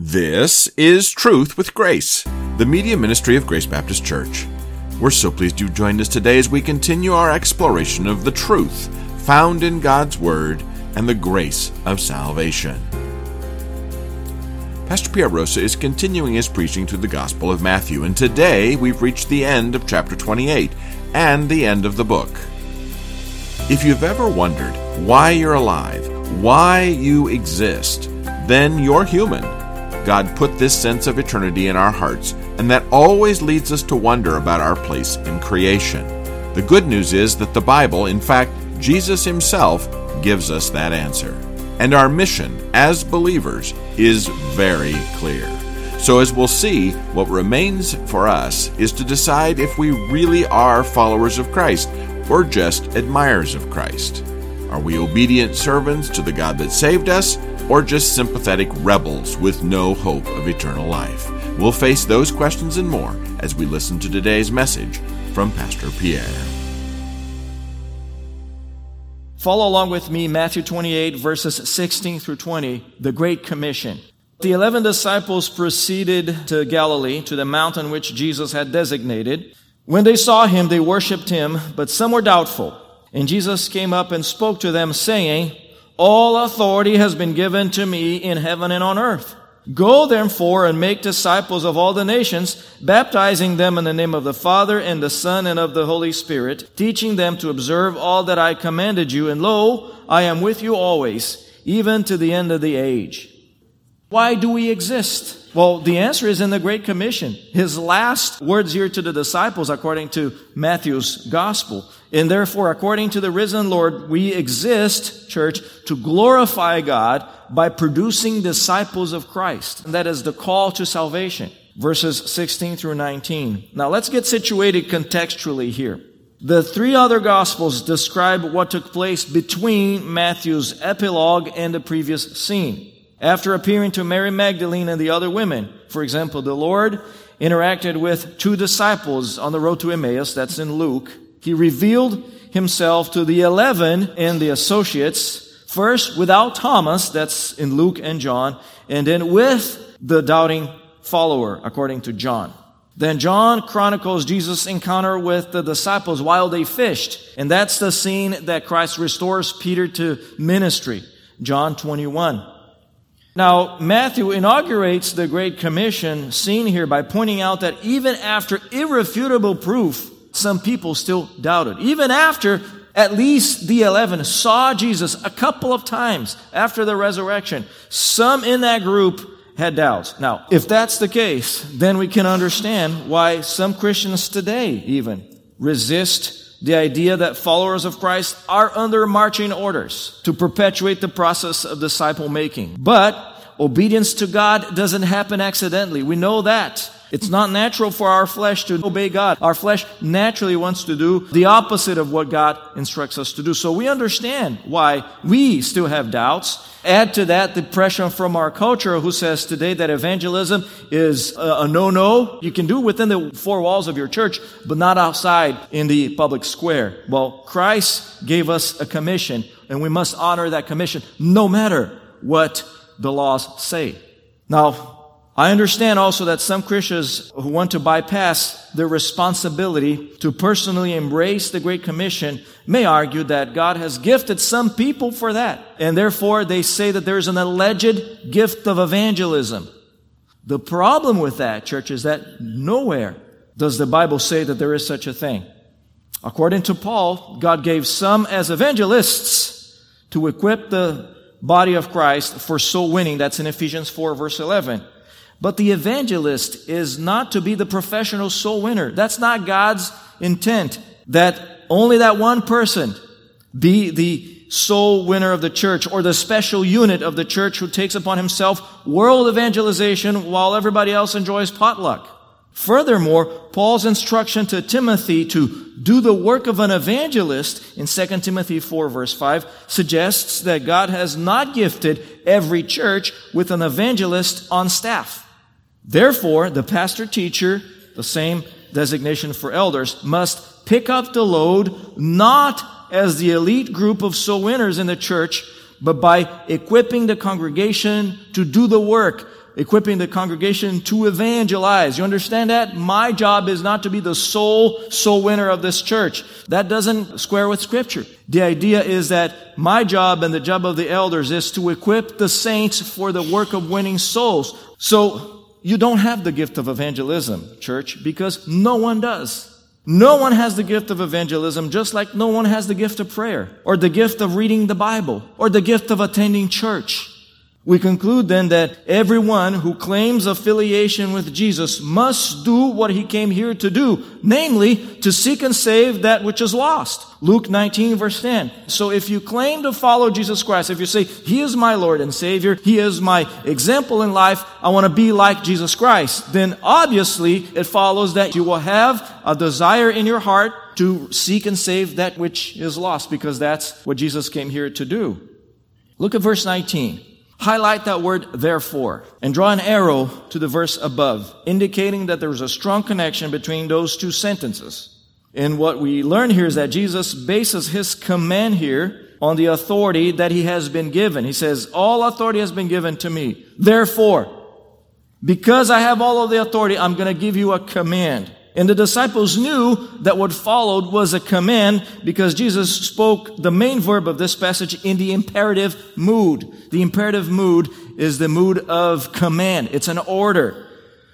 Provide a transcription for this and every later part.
This is Truth with Grace, the media ministry of Grace Baptist Church. We're so pleased you've joined us today as we continue our exploration of the truth found in God's Word and the grace of salvation. Pastor Pierre Rosa is continuing his preaching through the Gospel of Matthew, and today we've reached the end of chapter 28 and the end of the book. If you've ever wondered why you're alive, why you exist, then you're human God put this sense of eternity in our hearts, and that always leads us to wonder about our place in creation. The good news is that the Bible, in fact, Jesus Himself, gives us that answer. And our mission as believers is very clear. So, as we'll see, what remains for us is to decide if we really are followers of Christ or just admirers of Christ. Are we obedient servants to the God that saved us, or just sympathetic rebels with no hope of eternal life? We'll face those questions and more as we listen to today's message from Pastor Pierre. Follow along with me, Matthew 28, verses 16 through 20, the Great Commission. The eleven disciples proceeded to Galilee, to the mountain which Jesus had designated. When they saw him, they worshipped him, but some were doubtful. And Jesus came up and spoke to them, saying, all authority has been given to me in heaven and on earth. Go therefore and make disciples of all the nations, baptizing them in the name of the Father and the Son and of the Holy Spirit, teaching them to observe all that I commanded you. And lo, I am with you always, even to the end of the age. Why do we exist? Well, the answer is in the Great Commission. His last words here to the disciples, according to Matthew's Gospel. And therefore, according to the risen Lord, we exist, church, to glorify God by producing disciples of Christ. And that is the call to salvation. Verses 16 through 19. Now let's get situated contextually here. The three other gospels describe what took place between Matthew's epilogue and the previous scene. After appearing to Mary Magdalene and the other women, for example, the Lord interacted with two disciples on the road to Emmaus, that's in Luke, he revealed himself to the eleven and the associates, first without Thomas, that's in Luke and John, and then with the doubting follower, according to John. Then John chronicles Jesus' encounter with the disciples while they fished. And that's the scene that Christ restores Peter to ministry. John 21. Now, Matthew inaugurates the Great Commission scene here by pointing out that even after irrefutable proof some people still doubted. Even after at least the 11 saw Jesus a couple of times after the resurrection, some in that group had doubts. Now, if that's the case, then we can understand why some Christians today even resist the idea that followers of Christ are under marching orders to perpetuate the process of disciple making. But obedience to God doesn't happen accidentally. We know that. It's not natural for our flesh to obey God. Our flesh naturally wants to do the opposite of what God instructs us to do. So we understand why we still have doubts. Add to that the pressure from our culture who says today that evangelism is a, no-no. You can do within the four walls of your church, but not outside in the public square. Well, Christ gave us a commission and we must honor that commission no matter what the laws say. Now, I understand also that some Christians who want to bypass their responsibility to personally embrace the Great Commission may argue that God has gifted some people for that. And therefore they say that there's an alleged gift of evangelism. The problem with that, church, is that nowhere does the Bible say that there is such a thing. According to Paul, God gave some as evangelists to equip the body of Christ for soul winning. That's in Ephesians 4 verse 11. But the evangelist is not to be the professional soul winner. That's not God's intent. That only that one person be the soul winner of the church or the special unit of the church who takes upon himself world evangelization while everybody else enjoys potluck. Furthermore, Paul's instruction to Timothy to do the work of an evangelist in 2 Timothy 4 verse 5 suggests that God has not gifted every church with an evangelist on staff. Therefore, the pastor teacher, the same designation for elders, must pick up the load not as the elite group of soul winners in the church, but by equipping the congregation to do the work equipping the congregation to evangelize. You understand that? My job is not to be the sole soul winner of this church. That doesn't square with scripture. The idea is that my job and the job of the elders is to equip the saints for the work of winning souls. So you don't have the gift of evangelism, church, because no one does. No one has the gift of evangelism, just like no one has the gift of prayer, or the gift of reading the Bible, or the gift of attending church. We conclude then that everyone who claims affiliation with Jesus must do what he came here to do, namely, to seek and save that which is lost. Luke 19 verse 10. So if you claim to follow Jesus Christ, if you say, He is my Lord and Savior, He is my example in life, I want to be like Jesus Christ, then obviously it follows that you will have a desire in your heart to seek and save that which is lost, because that's what Jesus came here to do. Look at verse 19. Highlight that word therefore and draw an arrow to the verse above, indicating that there is a strong connection between those two sentences. And what we learn here is that Jesus bases his command here on the authority that he has been given. He says, all authority has been given to me. Therefore, because I have all of the authority, I'm going to give you a command. And the disciples knew that what followed was a command because Jesus spoke the main verb of this passage in the imperative mood. The imperative mood is the mood of command. It's an order.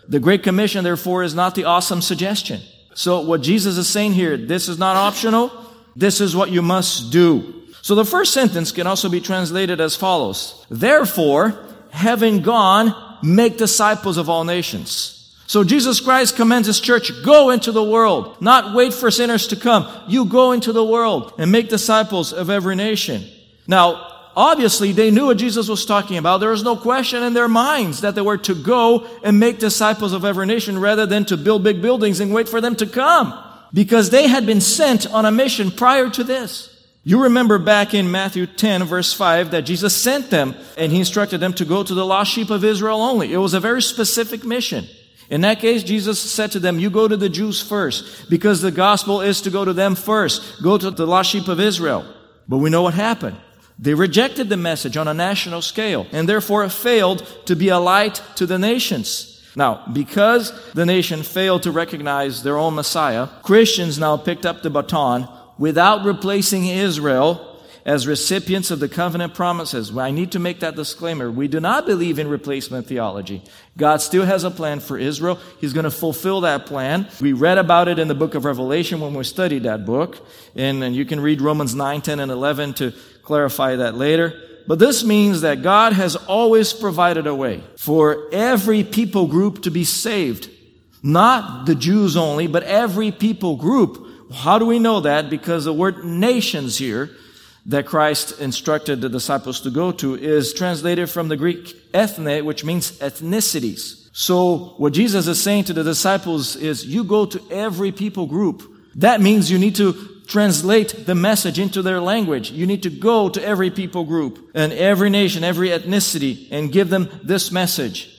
The Great Commission, therefore, is not the awesome suggestion. So what Jesus is saying here, this is not optional. This is what you must do. So the first sentence can also be translated as follows. Therefore, having gone, make disciples of all nations. So Jesus Christ commands his church, go into the world, not wait for sinners to come. You go into the world and make disciples of every nation. Now, obviously they knew what Jesus was talking about. There was no question in their minds that they were to go and make disciples of every nation rather than to build big buildings and wait for them to come. Because they had been sent on a mission prior to this. You remember back in Matthew 10 verse 5 that Jesus sent them and he instructed them to go to the lost sheep of Israel only. It was a very specific mission. In that case, Jesus said to them, you go to the Jews first because the gospel is to go to them first. Go to the lost sheep of Israel. But we know what happened. They rejected the message on a national scale and therefore failed to be a light to the nations. Now, because the nation failed to recognize their own Messiah, Christians now picked up the baton without replacing Israel as recipients of the covenant promises. I need to make that disclaimer. We do not believe in replacement theology. God still has a plan for Israel. He's going to fulfill that plan. We read about it in the book of Revelation when we studied that book. And, and you can read Romans 9, 10, and 11 to clarify that later. But this means that God has always provided a way for every people group to be saved. Not the Jews only, but every people group. How do we know that? Because the word nations here that Christ instructed the disciples to go to is translated from the Greek ethne, which means ethnicities. So what Jesus is saying to the disciples is you go to every people group. That means you need to translate the message into their language. You need to go to every people group and every nation, every ethnicity and give them this message.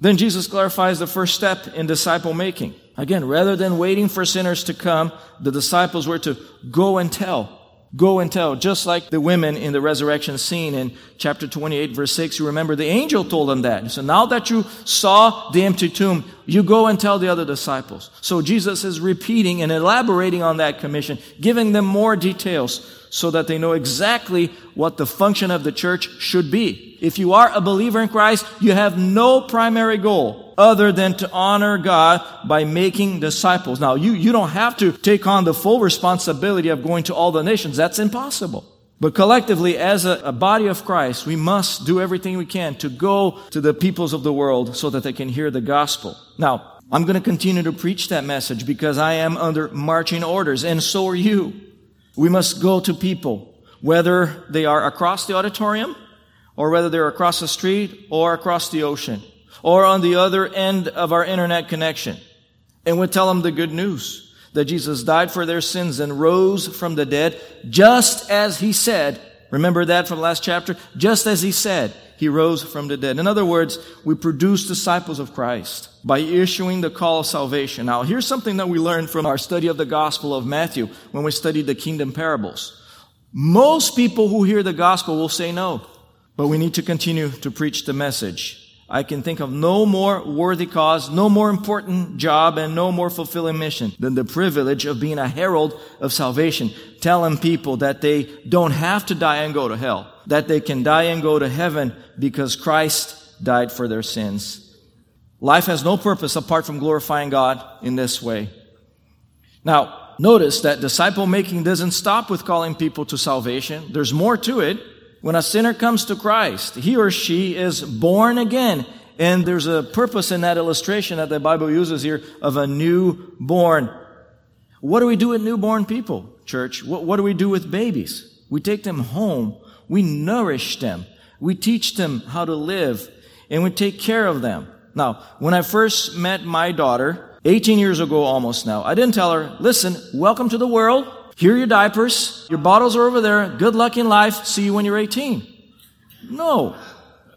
Then Jesus clarifies the first step in disciple making. Again, rather than waiting for sinners to come, the disciples were to go and tell. Go and tell, just like the women in the resurrection scene in chapter 28, verse 6. You remember the angel told them that. So now that you saw the empty tomb, you go and tell the other disciples. So Jesus is repeating and elaborating on that commission, giving them more details so that they know exactly what the function of the church should be. If you are a believer in Christ, you have no primary goal other than to honor God by making disciples. Now, you, you don't have to take on the full responsibility of going to all the nations. That's impossible. But collectively, as a, a, body of Christ, we must do everything we can to go to the peoples of the world so that they can hear the gospel. Now, I'm going to continue to preach that message because I am under marching orders, and so are you. We must go to people, whether they are across the auditorium, or whether they're across the street, or across the ocean, or on the other end of our internet connection. And we tell them the good news that Jesus died for their sins and rose from the dead, just as he said. Remember that from the last chapter? Just as he said, he rose from the dead. In other words, we produce disciples of Christ by issuing the call of salvation. Now, here's something that we learned from our study of the Gospel of Matthew when we studied the kingdom parables. Most people who hear the gospel will say no, but we need to continue to preach the message I can think of no more worthy cause, no more important job, and no more fulfilling mission than the privilege of being a herald of salvation, telling people that they don't have to die and go to hell, that they can die and go to heaven because Christ died for their sins. Life has no purpose apart from glorifying God in this way. Now, notice that disciple making doesn't stop with calling people to salvation. There's more to it. When a sinner comes to Christ, he or she is born again. And there's a purpose in that illustration that the Bible uses here of a newborn. What do we do with newborn people, church? What, what do we do with babies? We take them home. We nourish them. We teach them how to live and we take care of them. Now, when I first met my daughter, 18 years ago almost now, I didn't tell her, listen, welcome to the world. Here are your diapers. Your bottles are over there. Good luck in life. See you when you're 18. No.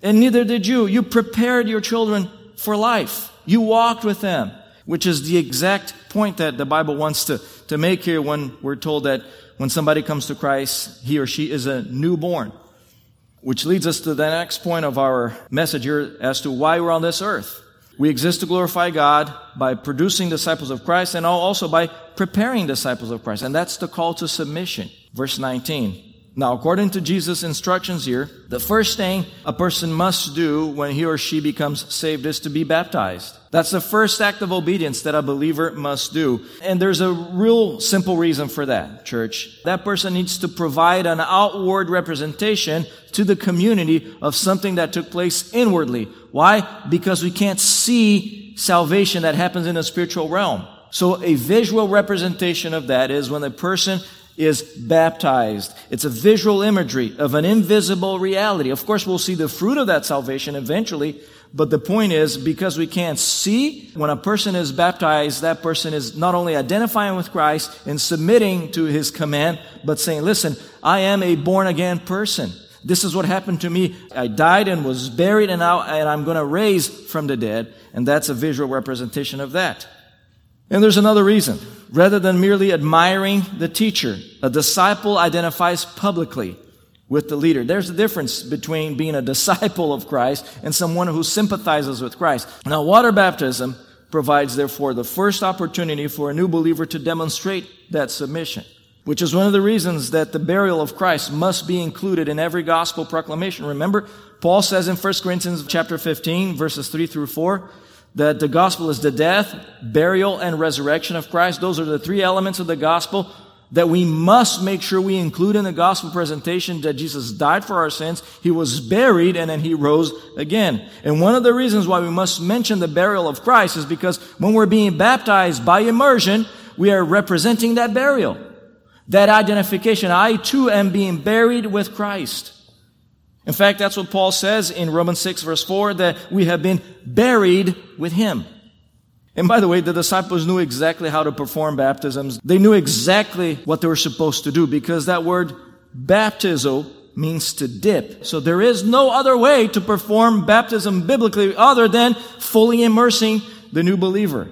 And neither did you. You prepared your children for life. You walked with them, which is the exact point that the Bible wants to, to make here when we're told that when somebody comes to Christ, he or she is a newborn. Which leads us to the next point of our message here as to why we're on this earth. We exist to glorify God by producing disciples of Christ and also by preparing disciples of Christ. And that's the call to submission. Verse 19. Now, according to Jesus' instructions here, the first thing a person must do when he or she becomes saved is to be baptized. That's the first act of obedience that a believer must do. And there's a real simple reason for that, church. That person needs to provide an outward representation to the community of something that took place inwardly. Why? Because we can't see salvation that happens in the spiritual realm. So a visual representation of that is when a person is baptized. It's a visual imagery of an invisible reality. Of course, we'll see the fruit of that salvation eventually, but the point is, because we can't see, when a person is baptized, that person is not only identifying with Christ and submitting to his command, but saying, listen, I am a born again person. This is what happened to me. I died and was buried and now, and I'm going to raise from the dead. And that's a visual representation of that. And there's another reason. Rather than merely admiring the teacher, a disciple identifies publicly with the leader. There's a difference between being a disciple of Christ and someone who sympathizes with Christ. Now, water baptism provides, therefore, the first opportunity for a new believer to demonstrate that submission, which is one of the reasons that the burial of Christ must be included in every gospel proclamation. Remember, Paul says in 1 Corinthians chapter 15, verses 3 through 4, that the gospel is the death, burial, and resurrection of Christ. Those are the three elements of the gospel that we must make sure we include in the gospel presentation that Jesus died for our sins, He was buried, and then He rose again. And one of the reasons why we must mention the burial of Christ is because when we're being baptized by immersion, we are representing that burial. That identification. I too am being buried with Christ. In fact, that's what Paul says in Romans 6 verse 4, that we have been buried with him. And by the way, the disciples knew exactly how to perform baptisms. They knew exactly what they were supposed to do because that word baptizo means to dip. So there is no other way to perform baptism biblically other than fully immersing the new believer.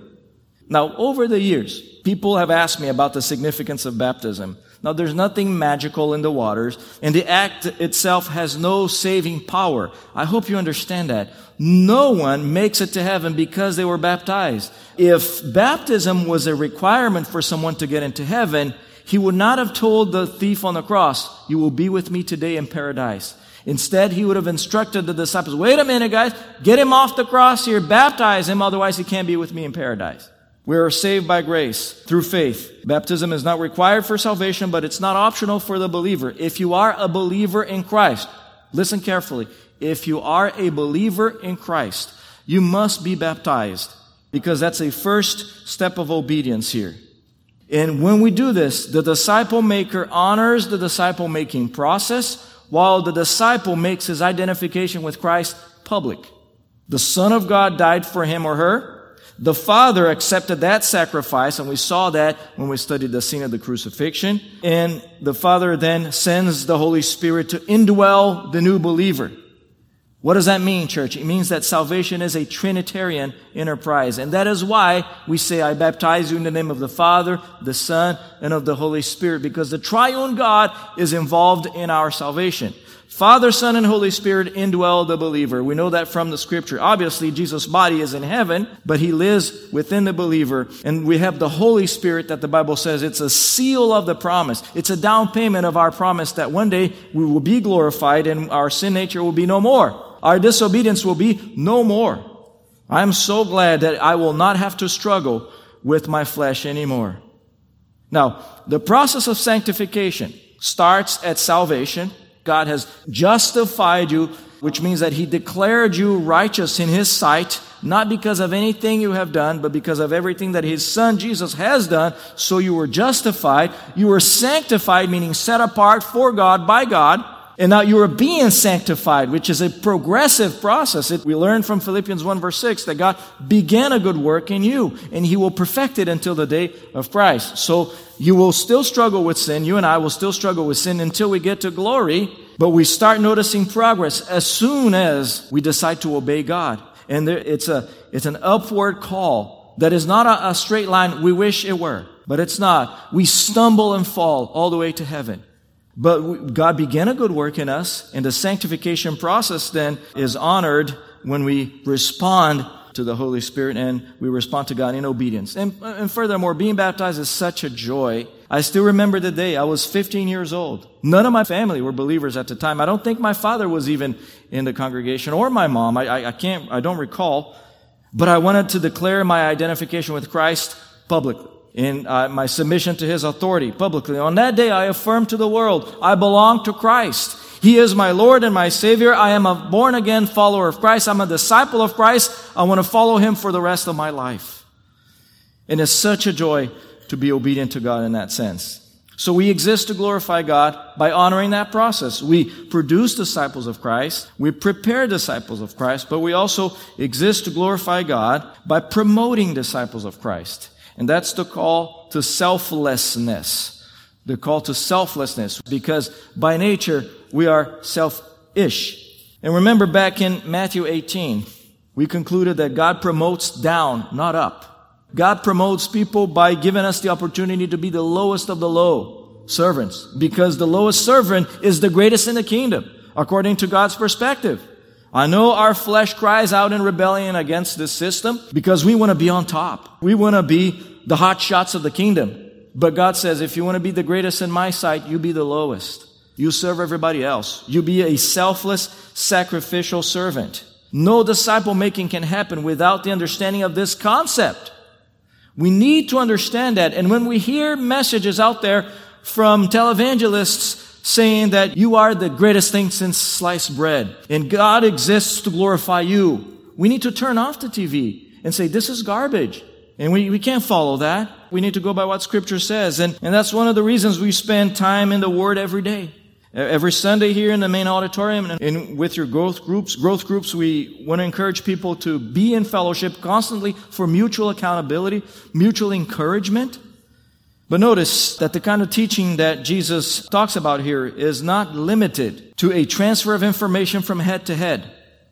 Now, over the years, people have asked me about the significance of baptism. Now, there's nothing magical in the waters, and the act itself has no saving power. I hope you understand that. No one makes it to heaven because they were baptized. If baptism was a requirement for someone to get into heaven, he would not have told the thief on the cross, You will be with me today in paradise. Instead, he would have instructed the disciples, Wait a minute, guys, get him off the cross here, baptize him, otherwise he can't be with me in paradise. We are saved by grace through faith. Baptism is not required for salvation, but it's not optional for the believer. If you are a believer in Christ, listen carefully. If you are a believer in Christ, you must be baptized because that's a first step of obedience here. And when we do this, the disciple maker honors the disciple making process while the disciple makes his identification with Christ public. The Son of God died for him or her. The Father accepted that sacrifice, and we saw that when we studied the scene of the crucifixion. And the Father then sends the Holy Spirit to indwell the new believer. What does that mean, church? It means that salvation is a Trinitarian enterprise. And that is why we say, I baptize you in the name of the Father, the Son, and of the Holy Spirit, because the triune God is involved in our salvation. Father, Son, and Holy Spirit indwell the believer. We know that from the scripture. Obviously, Jesus' body is in heaven, but he lives within the believer. And we have the Holy Spirit that the Bible says it's a seal of the promise. It's a down payment of our promise that one day we will be glorified and our sin nature will be no more. Our disobedience will be no more. I am so glad that I will not have to struggle with my flesh anymore. Now, the process of sanctification starts at salvation God has justified you, which means that He declared you righteous in His sight, not because of anything you have done, but because of everything that His Son Jesus has done. So you were justified. You were sanctified, meaning set apart for God by God. And now you are being sanctified, which is a progressive process. It, we learn from Philippians 1 verse 6 that God began a good work in you and he will perfect it until the day of Christ. So you will still struggle with sin. You and I will still struggle with sin until we get to glory. But we start noticing progress as soon as we decide to obey God. And there, it's a, it's an upward call that is not a, a straight line. We wish it were, but it's not. We stumble and fall all the way to heaven. But God began a good work in us, and the sanctification process then is honored when we respond to the Holy Spirit and we respond to God in obedience. And, and furthermore, being baptized is such a joy. I still remember the day I was 15 years old. None of my family were believers at the time. I don't think my father was even in the congregation or my mom. I, I, I can't, I don't recall. But I wanted to declare my identification with Christ publicly in uh, my submission to his authority publicly. On that day, I affirmed to the world, I belong to Christ. He is my Lord and my Savior. I am a born again follower of Christ. I'm a disciple of Christ. I want to follow him for the rest of my life. And it's such a joy to be obedient to God in that sense. So we exist to glorify God by honoring that process. We produce disciples of Christ. We prepare disciples of Christ, but we also exist to glorify God by promoting disciples of Christ. And that's the call to selflessness. The call to selflessness, because by nature, we are selfish. And remember back in Matthew 18, we concluded that God promotes down, not up. God promotes people by giving us the opportunity to be the lowest of the low servants, because the lowest servant is the greatest in the kingdom, according to God's perspective. I know our flesh cries out in rebellion against this system because we want to be on top. We want to be the hot shots of the kingdom. But God says, if you want to be the greatest in my sight, you be the lowest. You serve everybody else. You be a selfless, sacrificial servant. No disciple making can happen without the understanding of this concept. We need to understand that. And when we hear messages out there from televangelists saying that you are the greatest thing since sliced bread and God exists to glorify you. We need to turn off the TV and say, this is garbage. And we, we can't follow that. We need to go by what scripture says. And, and that's one of the reasons we spend time in the word every day. Every Sunday here in the main auditorium and with your growth groups, growth groups, we want to encourage people to be in fellowship constantly for mutual accountability, mutual encouragement. But notice that the kind of teaching that Jesus talks about here is not limited to a transfer of information from head to head.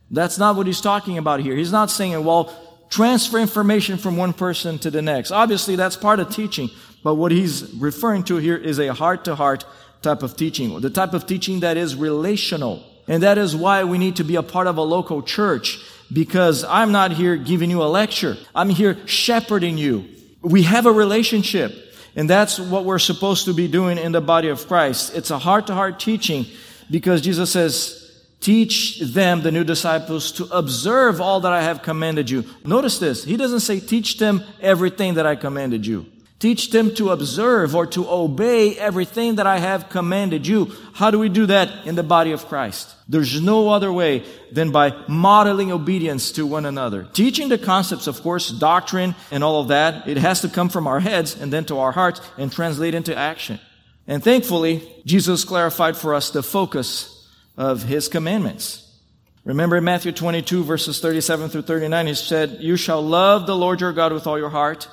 That's not what he's talking about here. He's not saying, well, transfer information from one person to the next. Obviously, that's part of teaching. But what he's referring to here is a heart to heart type of teaching, the type of teaching that is relational. And that is why we need to be a part of a local church because I'm not here giving you a lecture. I'm here shepherding you. We have a relationship. And that's what we're supposed to be doing in the body of Christ. It's a heart to heart teaching because Jesus says, teach them, the new disciples, to observe all that I have commanded you. Notice this. He doesn't say teach them everything that I commanded you. Teach them to observe or to obey everything that I have commanded you. How do we do that in the body of Christ? There's no other way than by modeling obedience to one another. Teaching the concepts, of course, doctrine and all of that, it has to come from our heads and then to our hearts and translate into action. And thankfully, Jesus clarified for us the focus of his commandments. Remember in Matthew 22 verses 37 through 39, he said, You shall love the Lord your God with all your heart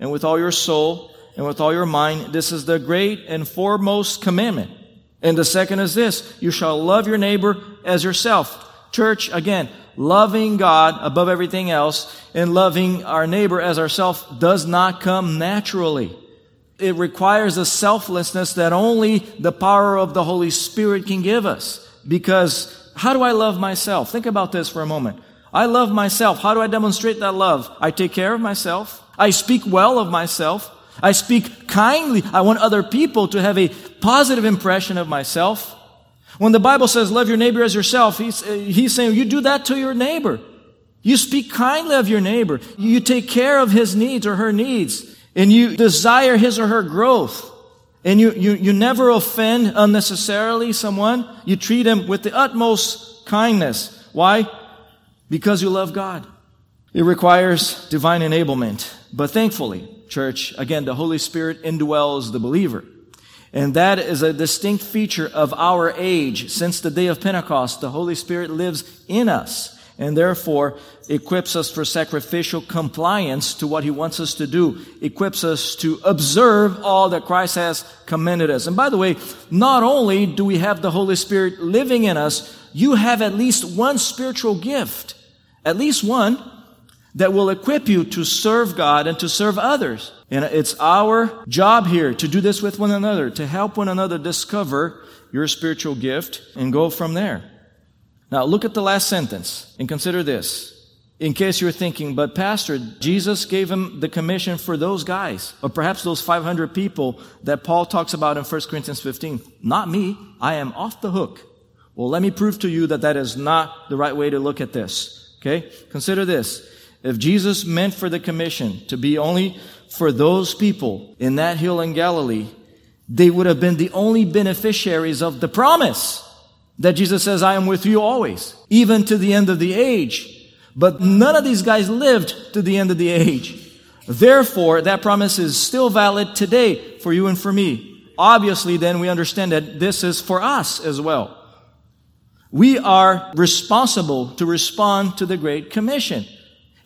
and with all your soul and with all your mind. This is the great and foremost commandment. And the second is this, you shall love your neighbor as yourself. Church, again, loving God above everything else and loving our neighbor as ourselves does not come naturally. It requires a selflessness that only the power of the Holy Spirit can give us. Because how do I love myself? Think about this for a moment. I love myself. How do I demonstrate that love? I take care of myself. I speak well of myself. I speak kindly. I want other people to have a positive impression of myself. When the Bible says love your neighbor as yourself, he's, uh, he's saying you do that to your neighbor. You speak kindly of your neighbor. You take care of his needs or her needs. And you desire his or her growth. And you, you, you never offend unnecessarily someone. You treat them with the utmost kindness. Why? Because you love God. It requires divine enablement. But thankfully, church, again, the Holy Spirit indwells the believer. And that is a distinct feature of our age. Since the day of Pentecost, the Holy Spirit lives in us and therefore equips us for sacrificial compliance to what he wants us to do, equips us to observe all that Christ has commanded us. And by the way, not only do we have the Holy Spirit living in us, you have at least one spiritual gift, at least one that will equip you to serve God and to serve others. And it's our job here to do this with one another, to help one another discover your spiritual gift and go from there. Now, look at the last sentence and consider this. In case you're thinking, but Pastor, Jesus gave him the commission for those guys, or perhaps those 500 people that Paul talks about in 1 Corinthians 15. Not me. I am off the hook. Well, let me prove to you that that is not the right way to look at this. Okay? Consider this. If Jesus meant for the commission to be only for those people in that hill in Galilee, they would have been the only beneficiaries of the promise that Jesus says, I am with you always, even to the end of the age. But none of these guys lived to the end of the age. Therefore, that promise is still valid today for you and for me. Obviously, then we understand that this is for us as well. We are responsible to respond to the Great Commission.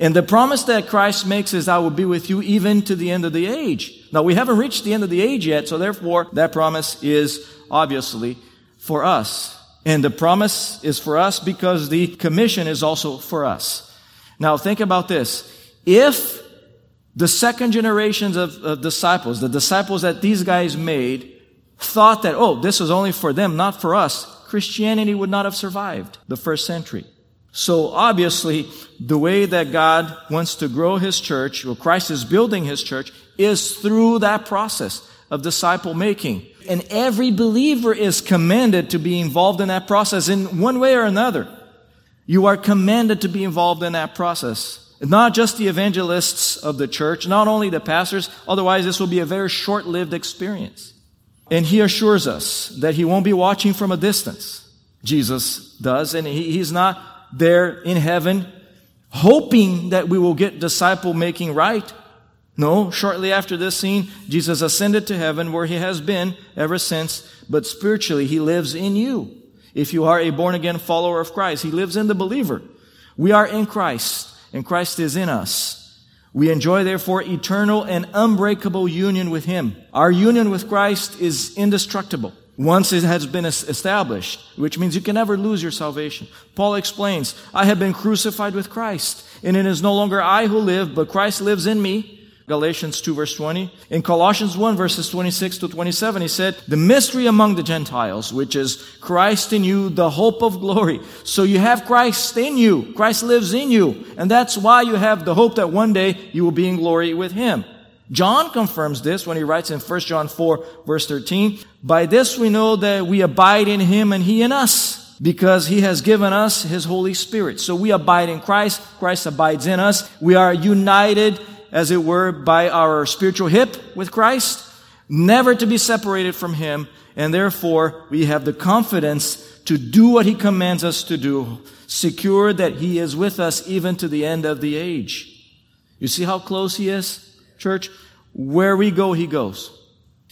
And the promise that Christ makes is, I will be with you even to the end of the age. Now, we haven't reached the end of the age yet, so therefore, that promise is obviously for us. And the promise is for us because the commission is also for us. Now think about this. If the second generations of, of, disciples, the disciples that these guys made, thought that, oh, this was only for them, not for us, Christianity would not have survived the first century. So obviously, the way that God wants to grow His church, or Christ is building His church, is through that process of disciple making. And every believer is commanded to be involved in that process in one way or another. You are commanded to be involved in that process. Not just the evangelists of the church, not only the pastors, otherwise this will be a very short-lived experience. And he assures us that he won't be watching from a distance. Jesus does, and he, he's not there in heaven hoping that we will get disciple making right. No, shortly after this scene, Jesus ascended to heaven where he has been ever since, but spiritually he lives in you. If you are a born again follower of Christ, he lives in the believer. We are in Christ, and Christ is in us. We enjoy therefore eternal and unbreakable union with him. Our union with Christ is indestructible once it has been established, which means you can never lose your salvation. Paul explains, I have been crucified with Christ, and it is no longer I who live, but Christ lives in me. Galatians 2 verse 20. In Colossians 1 verses 26 to 27, he said, the mystery among the Gentiles, which is Christ in you, the hope of glory. So you have Christ in you. Christ lives in you. And that's why you have the hope that one day you will be in glory with him. John confirms this when he writes in 1 John 4 verse 13, by this we know that we abide in him and he in us because he has given us his Holy Spirit. So we abide in Christ. Christ abides in us. We are united as it were, by our spiritual hip with Christ, never to be separated from Him, and therefore we have the confidence to do what He commands us to do, secure that He is with us even to the end of the age. You see how close He is, church? Where we go, He goes.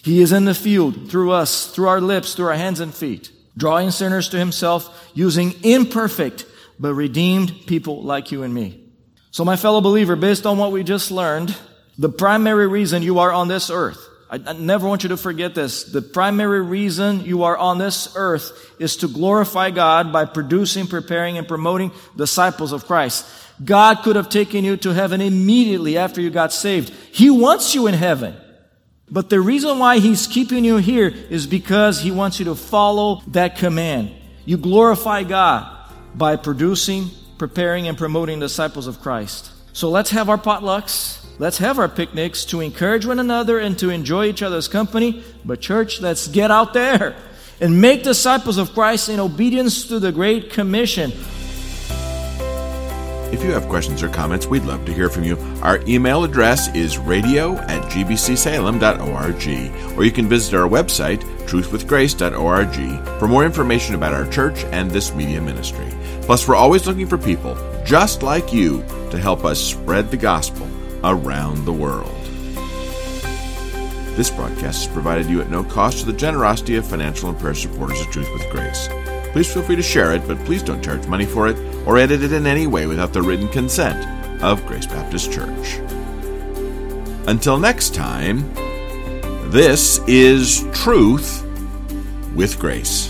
He is in the field through us, through our lips, through our hands and feet, drawing sinners to Himself using imperfect but redeemed people like you and me. So, my fellow believer, based on what we just learned, the primary reason you are on this earth, I, I, never want you to forget this. The primary reason you are on this earth is to glorify God by producing, preparing, and promoting disciples of Christ. God could have taken you to heaven immediately after you got saved. He wants you in heaven. But the reason why He's keeping you here is because He wants you to follow that command. You glorify God by producing, preparing, and promoting disciples of Christ. So let's have our potlucks. Let's have our picnics to encourage one another and to enjoy each other's company. But, church, let's get out there and make disciples of Christ in obedience to the Great Commission. If you have questions or comments, we'd love to hear from you. Our email address is radio at gbcsalem.org, or you can visit our website, truthwithgrace.org, for more information about our church and this media ministry. Plus, we're always looking for people just like you to help us spread the gospel around the world. This broadcast is provided you at no cost to the generosity of financial and prayer supporters of Truth with Grace. Please feel free to share it, but please don't charge money for it or edit it in any way without the written consent of Grace Baptist Church. Until next time, this is Truth with Grace.